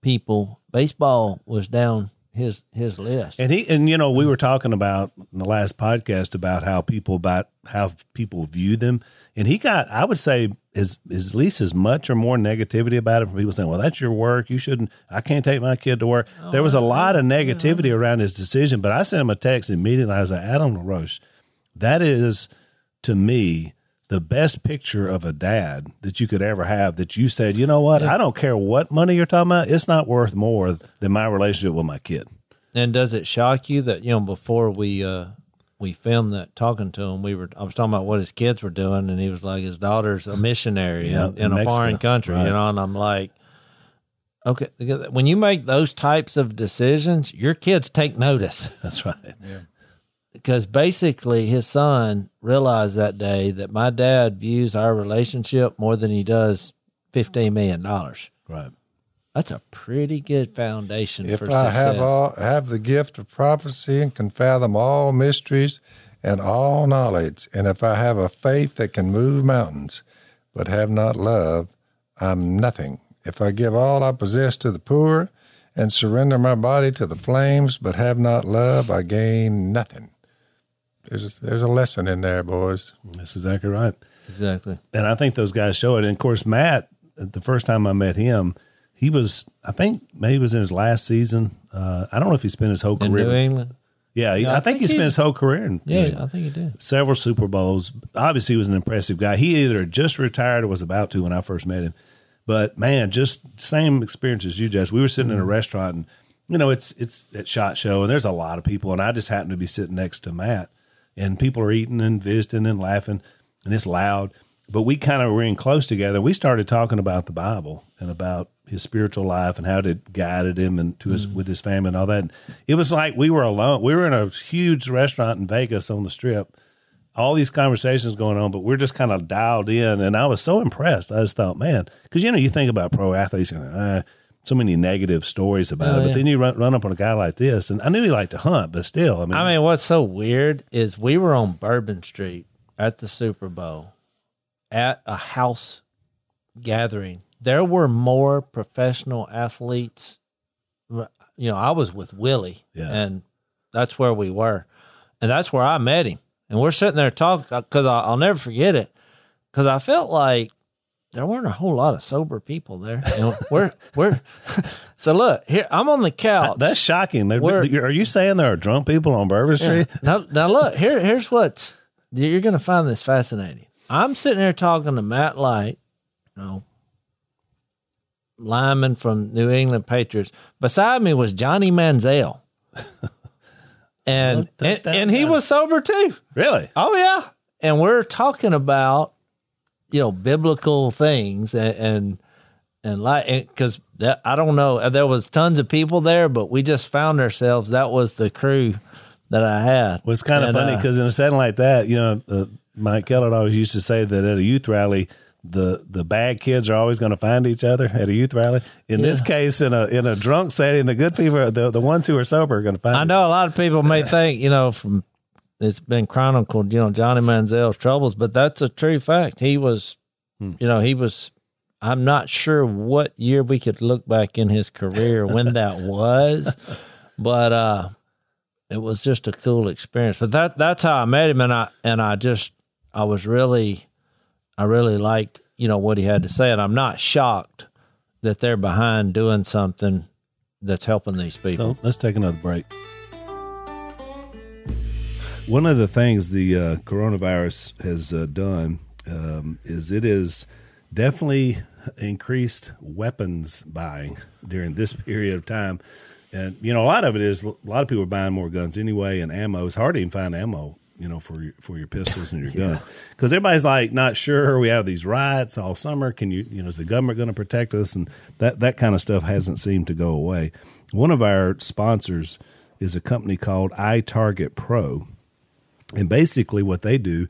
Speaker 5: people. Baseball was down his his list.
Speaker 2: And he and you know we were talking about in the last podcast about how people about how people view them, and he got I would say is is at least as much or more negativity about it from people saying, "Well, that's your work. You shouldn't. I can't take my kid to work." Oh, there was a lot of negativity around his decision, but I sent him a text immediately. I was like, "Adam LaRoche, that is to me." The best picture of a dad that you could ever have that you said, you know what, I don't care what money you're talking about, it's not worth more than my relationship with my kid.
Speaker 5: And does it shock you that you know before we uh we filmed that talking to him. We were I was talking about what his kids were doing, and he was like, his daughter's a missionary
Speaker 2: Yeah,
Speaker 5: in,
Speaker 2: in
Speaker 5: in a
Speaker 2: Mexico.
Speaker 5: foreign country,
Speaker 2: Right.
Speaker 5: you know. And I'm like, okay, when you make those types of decisions, your kids take notice
Speaker 2: That's right.
Speaker 5: Because basically his son realized that day that my dad views our relationship more than he does fifteen million dollars.
Speaker 2: Right.
Speaker 5: That's a pretty good foundation
Speaker 1: If
Speaker 5: for
Speaker 1: I
Speaker 5: success.
Speaker 1: have all have the gift of prophecy and can fathom all mysteries and all knowledge, and if I have a faith that can move mountains, but have not love, I'm nothing. If I give all I possess to the poor and surrender my body to the flames, but have not love, I gain nothing. There's there's a lesson in there, boys.
Speaker 2: That's exactly right.
Speaker 5: exactly.
Speaker 2: and I think those guys show it. And of course, Matt, the first time I met him, he was, I think, maybe he was in his last season. Uh, I don't know if he spent his whole career
Speaker 5: In
Speaker 2: career.
Speaker 5: New England,
Speaker 2: yeah, he,
Speaker 5: Yeah,
Speaker 2: I,
Speaker 5: I
Speaker 2: think,
Speaker 5: think
Speaker 2: he spent his whole career in
Speaker 5: yeah,
Speaker 2: New England.
Speaker 5: I think he did.
Speaker 2: several Super Bowls. Obviously, he was an impressive guy. He either just retired or was about to when I first met him. But man, just same experience as you, Jess. We were sitting in a restaurant, and you know, it's it's at Shot Show, and there's a lot of people, and I just happened to be sitting next to Matt, and people are eating and visiting and laughing, and it's loud. But we kind of were in close together. We started talking about the Bible and about his spiritual life and how it guided him and to his with his family and all that. It was like we were alone. We were in a huge restaurant in Vegas on the Strip all these conversations going on, but we're just kind of dialed in. And I was so impressed. I just thought, man, because you know, you think about pro athletes, and uh, so many negative stories about
Speaker 5: Oh,
Speaker 2: it, but oh,
Speaker 5: yeah.
Speaker 2: then you run, run up on a guy like this, and I knew he liked to hunt, but still, I mean,
Speaker 5: I mean, what's so weird is we were on Bourbon Street at the Super Bowl at a house gathering. There were more professional athletes. You know, I was with Willie,
Speaker 2: Yeah.
Speaker 5: and that's where we were, and that's where I met him. And we're sitting there talking because I'll never forget it because I felt like there weren't a whole lot of sober people there. You know, we're we're *laughs* so look here. I'm on the couch.
Speaker 2: that's shocking. Are you saying there are drunk people on Bourbon
Speaker 5: Yeah.
Speaker 2: Street?
Speaker 5: Now, now look here. Here's what's you're going to find this fascinating. I'm sitting there talking to Matt Light, you know, lineman from New England Patriots. Beside me was Johnny Manziel, and and, and he was sober too.
Speaker 2: Really?
Speaker 5: Oh yeah, and we're talking about you know biblical things and and, and like because that I don't know there was tons of people there, but we just found ourselves that was the crew that I had.
Speaker 2: Well, it's kind of
Speaker 5: And,
Speaker 2: funny
Speaker 5: uh,
Speaker 2: because in a setting like that, you know, uh, Mike Kellett always used to say that at a youth rally, the the bad kids are always going to find each other at a youth rally. In this case, in a in a drunk setting, the good people, the the ones who are sober, are going to find.
Speaker 5: I know a lot of people may think, you know, from it's been chronicled, you know, Johnny Manziel's troubles, but that's a true fact. He was,
Speaker 2: Hmm.
Speaker 5: you know, he was. I'm not sure what year we could look back in his career when that *laughs* was, but uh, it was just a cool experience. But that that's how I met him, and I and I just I was really, I really liked you know what he had to say, and I'm not shocked that they're behind doing something that's helping these people.
Speaker 2: So let's take another break. One of the things the uh, coronavirus has uh, done um, is it has definitely increased weapons buying during this period of time. And, you know, a lot of it is a lot of people are buying more guns anyway, and ammo. It's hard to even find ammo, you know, for your, for your pistols and your *laughs* guns. Because everybody's like, not sure. We have these riots all summer. Can you, you know, is the government going to protect us? And that, that kind of stuff hasn't seemed to go away. One of our sponsors is a company called iTarget Pro. And basically, what they do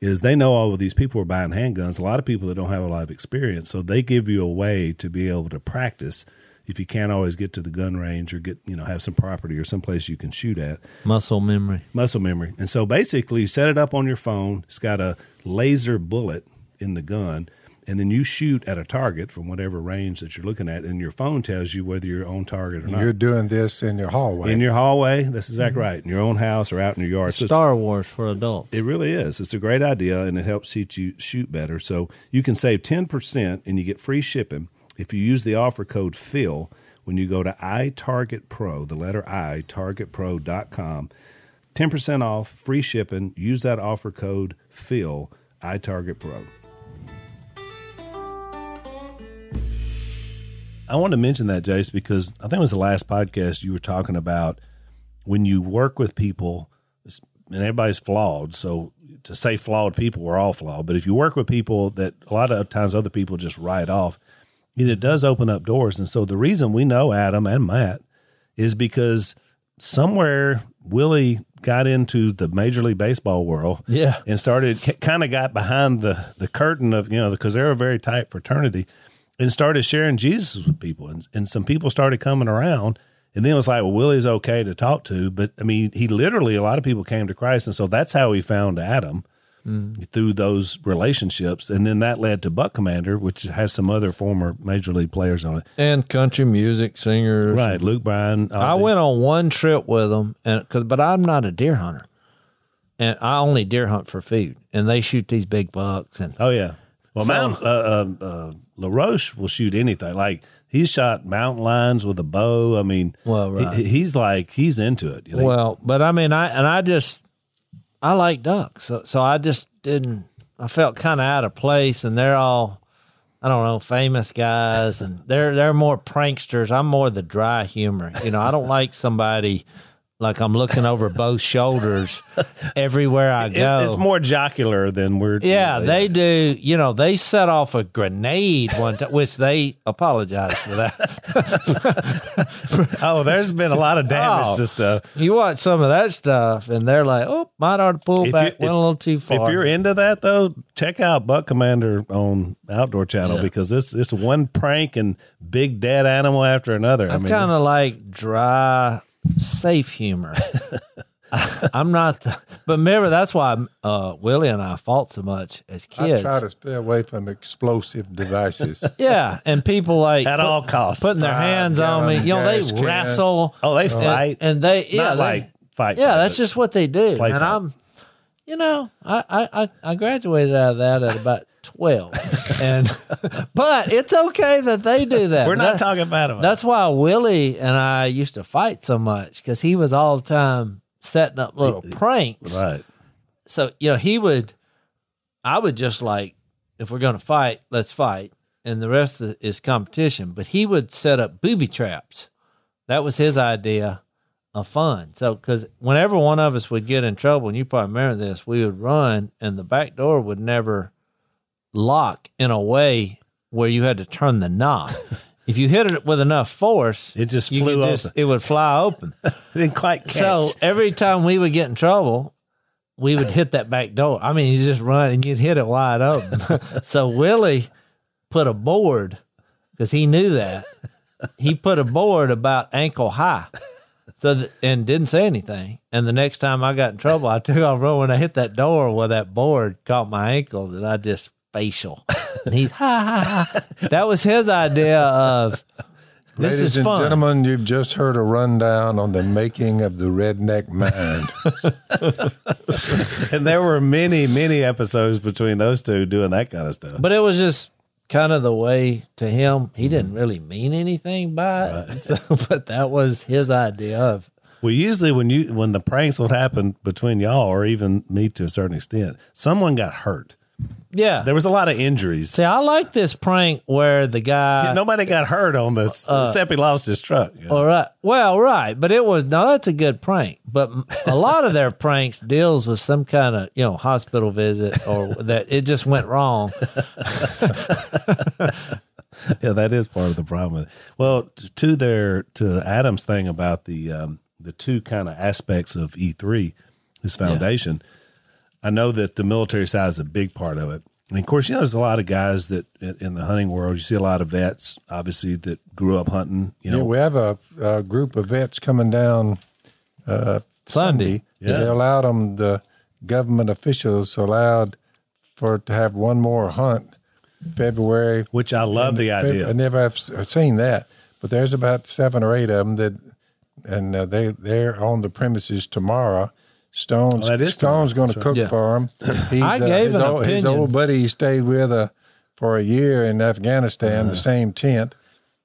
Speaker 2: is they know all of these people are buying handguns. A lot of people that don't have a lot of experience, so they give you a way to be able to practice. If you can't always get to the gun range or get you know have some property or someplace you can shoot at,
Speaker 5: Muscle memory.
Speaker 2: muscle memory. And so basically, you set it up on your phone. It's got a laser bullet in the gun, and then you shoot at a target from whatever range that you're looking at, and your phone tells you whether you're on target or not.
Speaker 1: You're doing this in your hallway.
Speaker 2: in your hallway, that's exactly mm-hmm. right. In your own house or out in your yard. So
Speaker 5: Star Wars for adults.
Speaker 2: it really is. It's a great idea, and it helps teach you shoot better. So you can save ten percent, and you get free shipping if you use the offer code Phil when you go to iTarget Pro, the letter I, targetpro.com. Ten percent off, free shipping. Use that offer code Phil, iTarget I wanted to mention that, Jase, because I think it was the last podcast you were talking about when you work with people, and everybody's flawed. So to say flawed people, we're all flawed. But if you work with people that a lot of times other people just write off, it does open up doors. And so the reason we know Adam and Matt is because somewhere Willie got into the Major League Baseball world,
Speaker 5: Yeah.
Speaker 2: and started kind of got behind the the curtain of you know because they're a very tight fraternity, and started sharing Jesus with people, and and some people started coming around. And then it was like, well, Willie's okay to talk to, but I mean, he literally a lot of people came to Christ, and so that's how he found Adam mm. through those relationships, and then that led to Buck Commander, which has some other former major league players on it.
Speaker 5: And country music singers.
Speaker 2: Right, Luke Bryan.
Speaker 5: I went on one trip with them, and because but I'm not a deer hunter, and I only deer hunt for food, and they shoot these big bucks, and
Speaker 2: Oh yeah. Well,
Speaker 5: So-
Speaker 2: Mount uh, uh, uh, LaRoche will shoot anything. Like he's shot mountain lions with a bow. I mean,
Speaker 5: Well, right.
Speaker 2: he- he's like he's into it. You know?
Speaker 5: well, but I mean, I and I just I like ducks, so so I just didn't. I felt kind of out of place, and they're all. I don't know, famous guys, and they're they're more pranksters. I'm more the dry humor. You know, I don't like somebody like I'm looking over both shoulders everywhere I *laughs* go.
Speaker 2: it's, more jocular than we're.
Speaker 5: Yeah, they do. You know, they set off a grenade one time, which they apologize for that. *laughs*
Speaker 2: Oh, there's been a lot of damage
Speaker 5: Oh.
Speaker 2: to stuff.
Speaker 5: you watch some of that stuff, and they're like, "Oh, might ought to pull
Speaker 2: If
Speaker 5: back.
Speaker 2: you-
Speaker 5: Went a little too far."
Speaker 2: If you're into that though, check out Buck Commander on Outdoor Channel because it's it's one prank and big dead animal after another. I
Speaker 5: I'm
Speaker 2: mean,
Speaker 5: kind of like dry, safe humor. *laughs* *laughs* I'm not, the, but remember that's why uh, Willie and I fought so much as kids.
Speaker 1: I try to stay away from explosive devices. *laughs*
Speaker 5: yeah, and people like
Speaker 2: at all costs.
Speaker 5: putting their
Speaker 1: Five
Speaker 5: hands on me. You know, they
Speaker 1: can.
Speaker 5: wrestle.
Speaker 2: oh, they fight.
Speaker 5: and they yeah,
Speaker 2: Not
Speaker 5: they-
Speaker 2: like fight.
Speaker 5: Yeah,
Speaker 2: fight,
Speaker 5: that's just what they do. And
Speaker 2: fight.
Speaker 5: I'm, you know, I, I, I, I graduated out of that at about 12. and, but it's okay that they do that.
Speaker 2: We're not
Speaker 5: That-
Speaker 2: talking about it.
Speaker 5: That's why Willie and I used to fight so much because he was all the time setting up little pranks.
Speaker 2: right.
Speaker 5: So, you know, he would, I would just like, if we're going to fight, let's fight. And the rest of- is competition. But he would set up booby traps. That was his idea of fun. So, because whenever one of us would get in trouble, and you probably remember this, we would run and the back door would never lock in a way where you had to turn the knob. *laughs* if you hit it with enough force,
Speaker 2: It just flew
Speaker 5: could just, it would fly open. *laughs*
Speaker 2: Didn't quite catch.
Speaker 5: So every time we would get in trouble, we would hit that back door. I mean, you just run and you'd hit it wide open. *laughs* so Willie put a board because he knew that. He put a board about ankle high. So th- and didn't say anything. And the next time I got in trouble, I took off running. When I hit that door, well, that board caught my ankles, and I just facial. *laughs* And he's ha ha ha. That was his idea of this
Speaker 1: Ladies
Speaker 5: is
Speaker 1: and
Speaker 5: fun.
Speaker 1: gentlemen, you've just heard a rundown on the making of the redneck mind. *laughs*
Speaker 2: and there were many, many episodes between those two doing that kind of stuff.
Speaker 5: But it was just kind of the way to him. He mm-hmm. didn't really mean anything by it. *laughs* So, but that was his idea of
Speaker 2: Well, usually when you when the pranks would happen between y'all, or even me to a certain extent, someone got hurt.
Speaker 5: Yeah.
Speaker 2: There was a lot of injuries.
Speaker 5: See, I like this prank where the guy. *laughs*
Speaker 2: Nobody got hurt on this,
Speaker 5: Uh,
Speaker 2: except he lost his truck. you know.
Speaker 5: All right. Well, right, but it was no. That's a good prank. But a lot of their pranks deals with some kind of you know hospital visit or *laughs* that it just went wrong. *laughs*
Speaker 2: yeah, that is part of the problem. Well, t- to their to Adam's thing about the um, the two kind of aspects of E three, his foundation. I know that the military side is a big part of it. And of course, you know, there's a lot of guys that in, in the hunting world, you see a lot of vets, obviously, that grew up hunting. You know,
Speaker 1: yeah, we have a, a group of vets coming down uh,
Speaker 5: Sunday.
Speaker 1: Sunday. They allowed them, the government officials allowed for to have one more hunt February.
Speaker 2: which I love the
Speaker 1: Feb-
Speaker 2: idea.
Speaker 1: I never have seen that, but there's about seven or eight of them that, and uh, they they're on the premises tomorrow. Stone's
Speaker 2: Oh, that is
Speaker 1: Stone's
Speaker 2: tomorrow.
Speaker 1: going to
Speaker 2: That's
Speaker 1: cook
Speaker 5: right.
Speaker 1: for him. *laughs* He's,
Speaker 5: I gave
Speaker 1: his
Speaker 5: an
Speaker 1: old, his old buddy he stayed with uh, for a year in Afghanistan,
Speaker 2: Uh-huh.
Speaker 1: the same tent.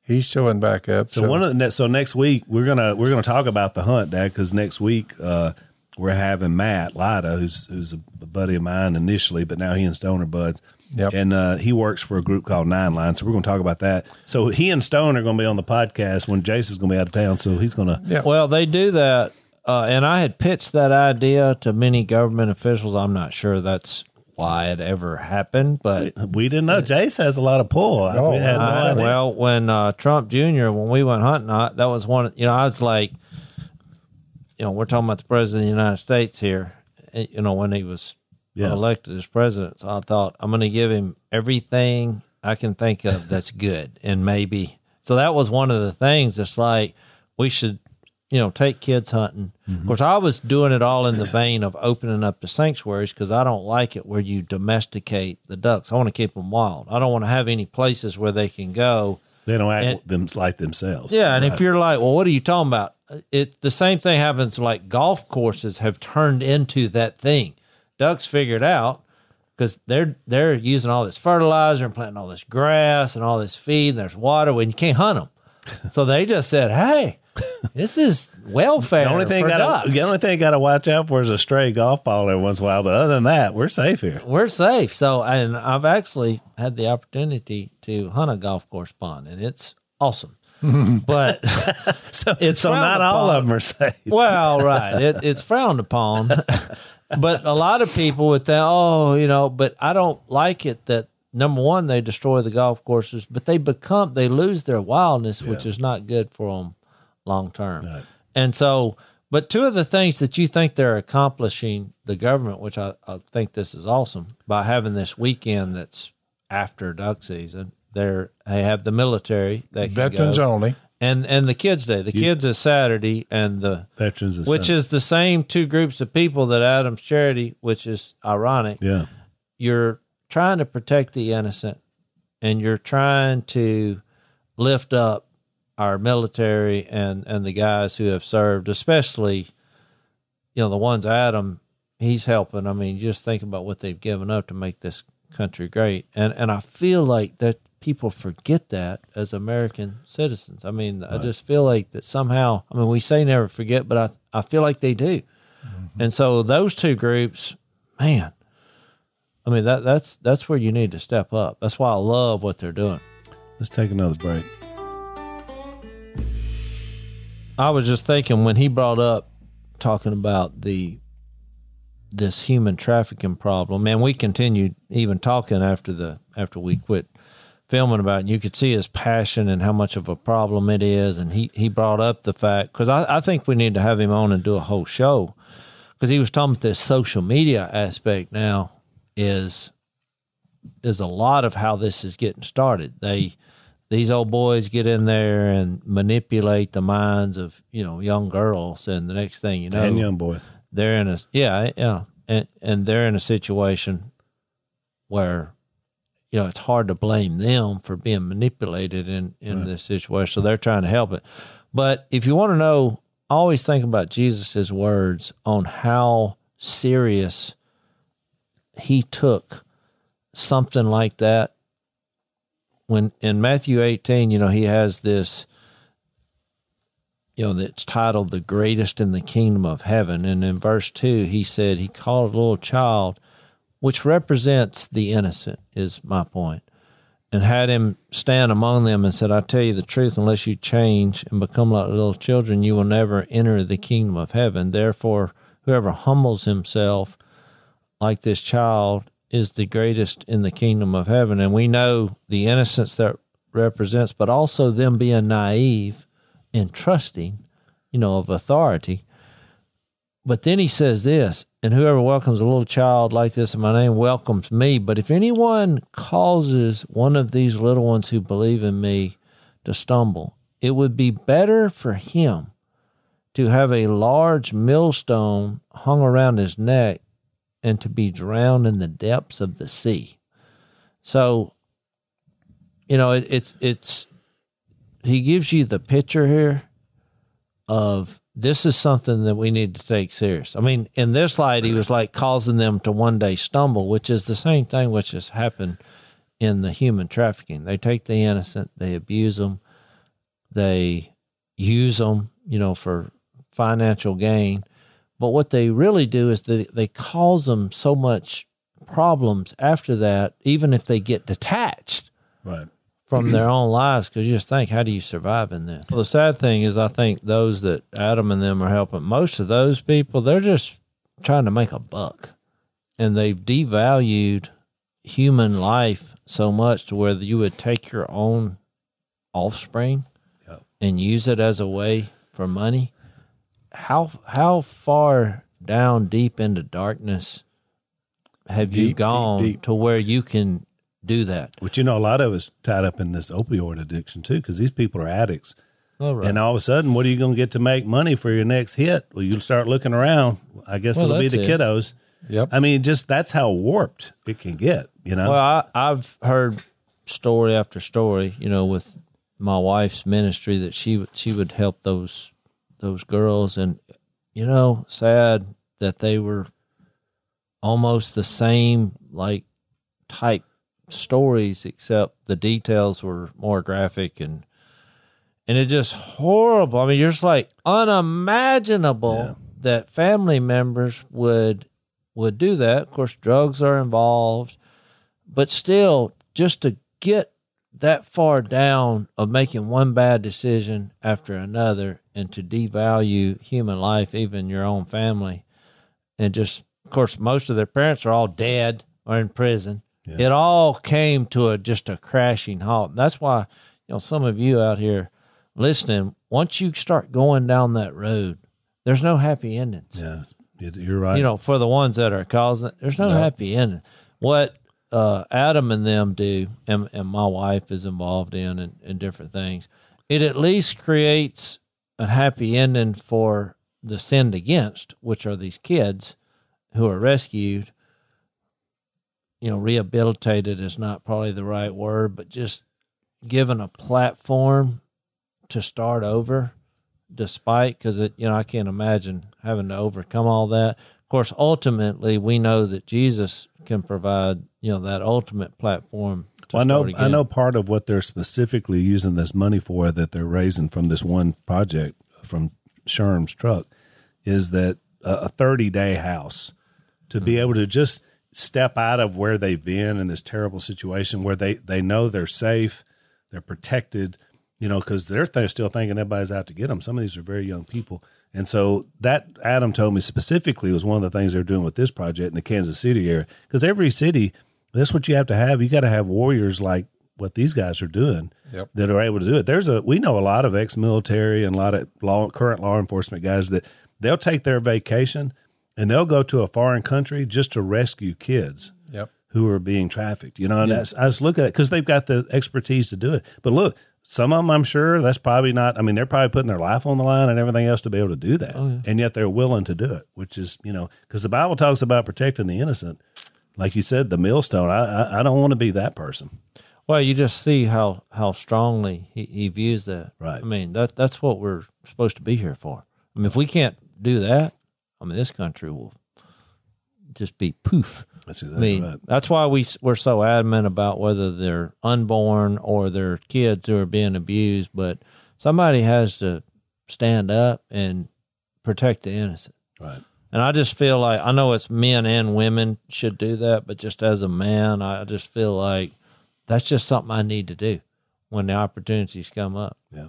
Speaker 1: He's showing back up.
Speaker 2: So one of the so next week we're gonna we're gonna talk about the hunt, Dad, because next week uh, we're having Matt Lida, who's who's a buddy of mine initially, but now he and Stone are buds.
Speaker 1: Yep.
Speaker 2: And uh, he works for a group called Nine Line, so we're going to talk about that. So he and Stone are going to be on the podcast when Jason's going to be out of town, so he's going to.
Speaker 1: Yeah.
Speaker 5: Well, they do that uh, and I had pitched that idea to many government officials. I'm not sure that's why it ever happened, but
Speaker 2: We didn't know. Jase has a lot of pull.
Speaker 1: Oh,
Speaker 2: we had no
Speaker 5: I-
Speaker 2: idea.
Speaker 5: well, when uh, Trump Jr. when we went hunting, I, that was one. You know, I was like, you know, we're talking about the president of the United States here. You know, when he was
Speaker 2: Yeah.
Speaker 5: elected as president, so I thought I'm going to give him everything I can think of that's good, and maybe. So that was one of the things. It's like we should, you know, take kids hunting. Mm-hmm. Of course, I was doing it all in the vein of opening up the sanctuaries because I don't like it where you domesticate the ducks. I want to keep them wild. I don't want to have any places where they can go.
Speaker 2: they don't act
Speaker 5: and-
Speaker 2: them like themselves.
Speaker 5: Yeah, and if you're like, well, what are you talking about? Uh, it the same thing happens. Like golf courses have turned into that thing. Ducks figured out because they're they're using all this fertilizer and planting all this grass and all this feed. And there's water when you can't hunt them, *laughs* so they just said, "Hey, *laughs* this is welfare."
Speaker 2: the only thing
Speaker 5: for
Speaker 2: got
Speaker 5: ducks.
Speaker 2: the only thing got to watch out for is a stray golf ball every once in a while. But other than that, we're safe here.
Speaker 5: we're safe. So, and I've actually had the opportunity to hunt a golf course pond, and it's awesome. *laughs* but *laughs*
Speaker 2: So,
Speaker 5: It's
Speaker 2: so not all
Speaker 5: upon.
Speaker 2: of them are safe.
Speaker 5: Well, right. It, it's frowned upon. but a lot of people would think, oh, you know, but I don't like it that number one, they destroy the golf courses, but they become, they lose their wildness, which is not good for them long term.
Speaker 2: Right.
Speaker 5: And so, but two of the things that you think they're accomplishing, the government, which I, I think this is awesome, by having this weekend that's after duck season, they're, they have the military that
Speaker 1: Veterans
Speaker 5: go,
Speaker 1: only.
Speaker 5: and and the kids day. The kids is Saturday, and the
Speaker 2: Veterans, is
Speaker 5: which is the same two groups of people that Adam's Charity, which is ironic.
Speaker 2: yeah,
Speaker 5: You're trying to protect the innocent, and you're trying to lift up our military and and the guys who have served, especially you know the ones Adam he's helping. I mean, just think about what they've given up to make this country great, and and I feel like that people forget that as American citizens. I mean, I just feel like that somehow. I mean, we say never forget, but I I feel like they do, mm-hmm. and so those two groups, man. I mean that that's that's where you need to step up. That's why I love what they're doing.
Speaker 2: let's take another break.
Speaker 5: I was just thinking when he brought up talking about the this human trafficking problem, and we continued even talking after the after we quit filming about it. You could see his passion and how much of a problem it is, and he he brought up the fact because I, I think we need to have him on and do a whole show because he was talking about this social media aspect now is is a lot of how this is getting started. They these old boys get in there and manipulate the minds of you know young girls, and the next thing you know,
Speaker 2: and young boys.
Speaker 5: they're in a yeah yeah, and and they're in a situation where you know it's hard to blame them for being manipulated in in
Speaker 2: Right.
Speaker 5: this situation. So they're trying to help it. But if you want to know, always think about Jesus' words on how serious he took something like that when in Matthew 18, you know, he has this, you know, that's titled the greatest in the kingdom of heaven. And in verse 2, he said he called a little child, which represents the innocent, is my point, and had him stand among them and said, I tell you the truth, unless you change and become like little children, you will never enter the kingdom of heaven. Therefore, whoever humbles himself like this child is the greatest in the kingdom of heaven. And we know the innocence that represents, but also them being naive and trusting, you know, of authority. But then he says this, and whoever welcomes a little child like this in my name welcomes me. But if anyone causes one of these little ones who believe in me to stumble, it would be better for him to have a large millstone hung around his neck and to be drowned in the depths of the sea. So, you know, it, it's it's he gives you the picture here of this is something that we need to take serious. I mean, in this light, he was like causing them to one day stumble, which is the same thing which has happened in the human trafficking. They take the innocent, they abuse them, they use them, you know, for financial gain. But what they really do is they, they cause them so much problems after that, even if they get detached
Speaker 2: Right.
Speaker 5: from their own lives because you just think, how do you survive in this? Well, the sad thing is, I think those that Adam and them are helping, most of those people, they're just trying to make a buck, and they've devalued human life so much to where you would take your own offspring
Speaker 2: Yep.
Speaker 5: and use it as a way for money. How how far down deep into darkness have you
Speaker 1: Deep, deep,
Speaker 5: gone
Speaker 1: deep.
Speaker 5: to where you can do that?
Speaker 2: Which you know, a lot of us tied up in this opioid addiction too, because these people are addicts.
Speaker 5: All right.
Speaker 2: And all of a sudden, what are you going to get to make money for your next hit? Well, you'll start looking around. I guess
Speaker 5: Well,
Speaker 2: it'll be the
Speaker 5: it.
Speaker 2: kiddos.
Speaker 1: Yep.
Speaker 2: I mean, just that's how warped it can get. You know.
Speaker 5: Well, I, I've heard story after story, you know, with my wife's ministry that she she would help those those girls, and you know, sad that they were almost the same like type stories, except the details were more graphic and and it's just horrible. I mean, you're just like unimaginable
Speaker 2: Yeah.
Speaker 5: that family members would would do that. Of course, drugs are involved, but still, just to get that far down of making one bad decision after another and to devalue human life, even your own family, and just, of course, most of their parents are all dead or in prison.
Speaker 2: Yeah.
Speaker 5: It all came to a just a crashing halt. That's why, you know, some of you out here listening, once you start going down that road, there's no happy endings
Speaker 2: yeah, you're right.
Speaker 5: you know, for the ones that are causing it, there's no,
Speaker 1: No.
Speaker 5: happy ending. What uh, Adam and them do, and, and my wife is involved in, and, and different things, it at least creates a happy ending for the sinned against, which are these kids who are rescued. You know, rehabilitated is not probably the right word, but just given a platform to start over despite because it you know i can't imagine having to overcome all that of course ultimately we know that jesus can provide you know that ultimate platform
Speaker 2: Well, I know. I know part of what they're specifically using this money for that they're raising from this one project from Sherm's truck is that a a 30 day house to be able to just step out of where they've been in this terrible situation where they they know they're safe, they're protected, you know, because they're, they're still thinking everybody's out to get them. Some of these are very young people, and so that Adam told me specifically was one of the things they're doing with this project in the Kansas City area because every city that's what you have to have. You got to have warriors like what these guys are doing
Speaker 1: Yep.
Speaker 2: that are able to do it. There's a we know a lot of ex-military and a lot of law current law enforcement guys that they'll take their vacation and they'll go to a foreign country just to rescue kids
Speaker 1: Yep.
Speaker 2: who are being trafficked. You know, and that's, I just look at it because they've got the expertise to do it. But look, some of them, I'm sure that's probably not. I mean, they're probably putting their life on the line and everything else to be able to do that,
Speaker 5: Oh, yeah.
Speaker 2: and yet they're willing to do it, which is you know because the Bible talks about protecting the innocent. Like you said, the millstone. I I, I don't want to be that person.
Speaker 5: well you just see how how strongly he, he views that
Speaker 2: Right.
Speaker 5: i mean that that's what we're supposed to be here for i mean if we can't do that i mean this country will just be poof
Speaker 2: That's
Speaker 5: I mean,
Speaker 2: right.
Speaker 5: that's why we we're so adamant about whether they're unborn or they're kids who are being abused. But somebody has to stand up and protect the innocent.
Speaker 2: Right.
Speaker 5: And I just feel like I know it's men and women should do that, but just as a man, I just feel like that's just something I need to do when the opportunities come up.
Speaker 2: Yeah.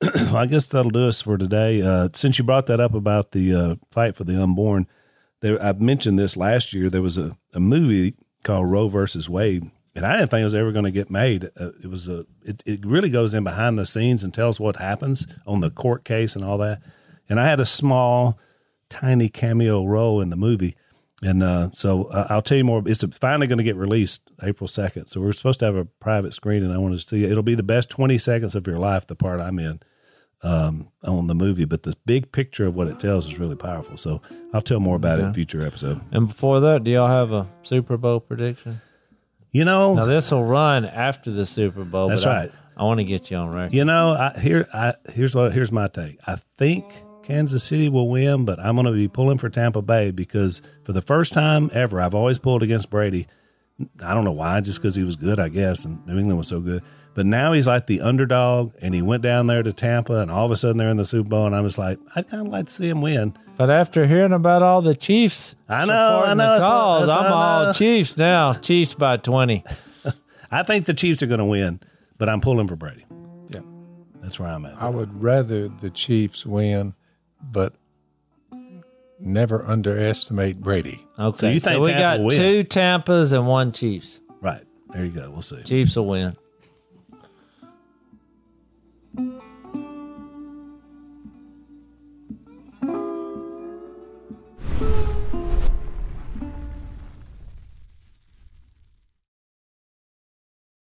Speaker 2: *clears throat* well, I guess that'll do us for today. Uh, since you brought that up about the uh, fight for the unborn, there, I mentioned this last year. There was a, a movie called Roe versus Wade, and I didn't think it was ever going to get made. Uh, it was a. It, it really goes in behind the scenes and tells what happens on the court case and all that. And I had a small, tiny cameo role in the movie. And uh, so uh, I'll tell you more. It's finally going to get released April 2nd. So we're supposed to have a private screening. And I want to see it. It'll be the best 20 seconds of your life, the part I'm in um, on the movie. But the big picture of what it tells is really powerful. So I'll tell more about it in a future episode.
Speaker 5: And before that, do y'all have a Super Bowl prediction?
Speaker 2: You know,
Speaker 5: Now this will run after the Super Bowl.
Speaker 2: That's
Speaker 5: but I-
Speaker 2: right.
Speaker 5: I, want to get you on record.
Speaker 2: you know, I, here, I, here's what, here's my take. I think Kansas City will win, but I'm going to be pulling for Tampa Bay because for the first time ever, I've always pulled against Brady. I don't know why, just because he was good, I guess, and New England was so good. But now he's like the underdog, and he went down there to Tampa, and all of a sudden they're in the Super Bowl, and I was like, I'd kind of like to see him win.
Speaker 5: But after hearing about all the Chiefs,
Speaker 2: I know, I know,
Speaker 5: the
Speaker 2: that's what-
Speaker 5: cause,
Speaker 2: that's what
Speaker 5: I'm
Speaker 2: I
Speaker 5: all
Speaker 2: know.
Speaker 5: Chiefs now. *laughs* Chiefs by twenty. *laughs*
Speaker 2: I think the Chiefs are going to win, but I'm pulling for Brady.
Speaker 1: Yeah.
Speaker 2: That's where I'm at.
Speaker 1: I would rather the Chiefs win, but never underestimate Brady.
Speaker 5: Okay, so,
Speaker 2: you think so
Speaker 5: we
Speaker 2: Tampa
Speaker 5: got
Speaker 2: win?
Speaker 5: two Tampas and one Chiefs.
Speaker 2: Right there, you go. We'll see.
Speaker 5: Chiefs will win.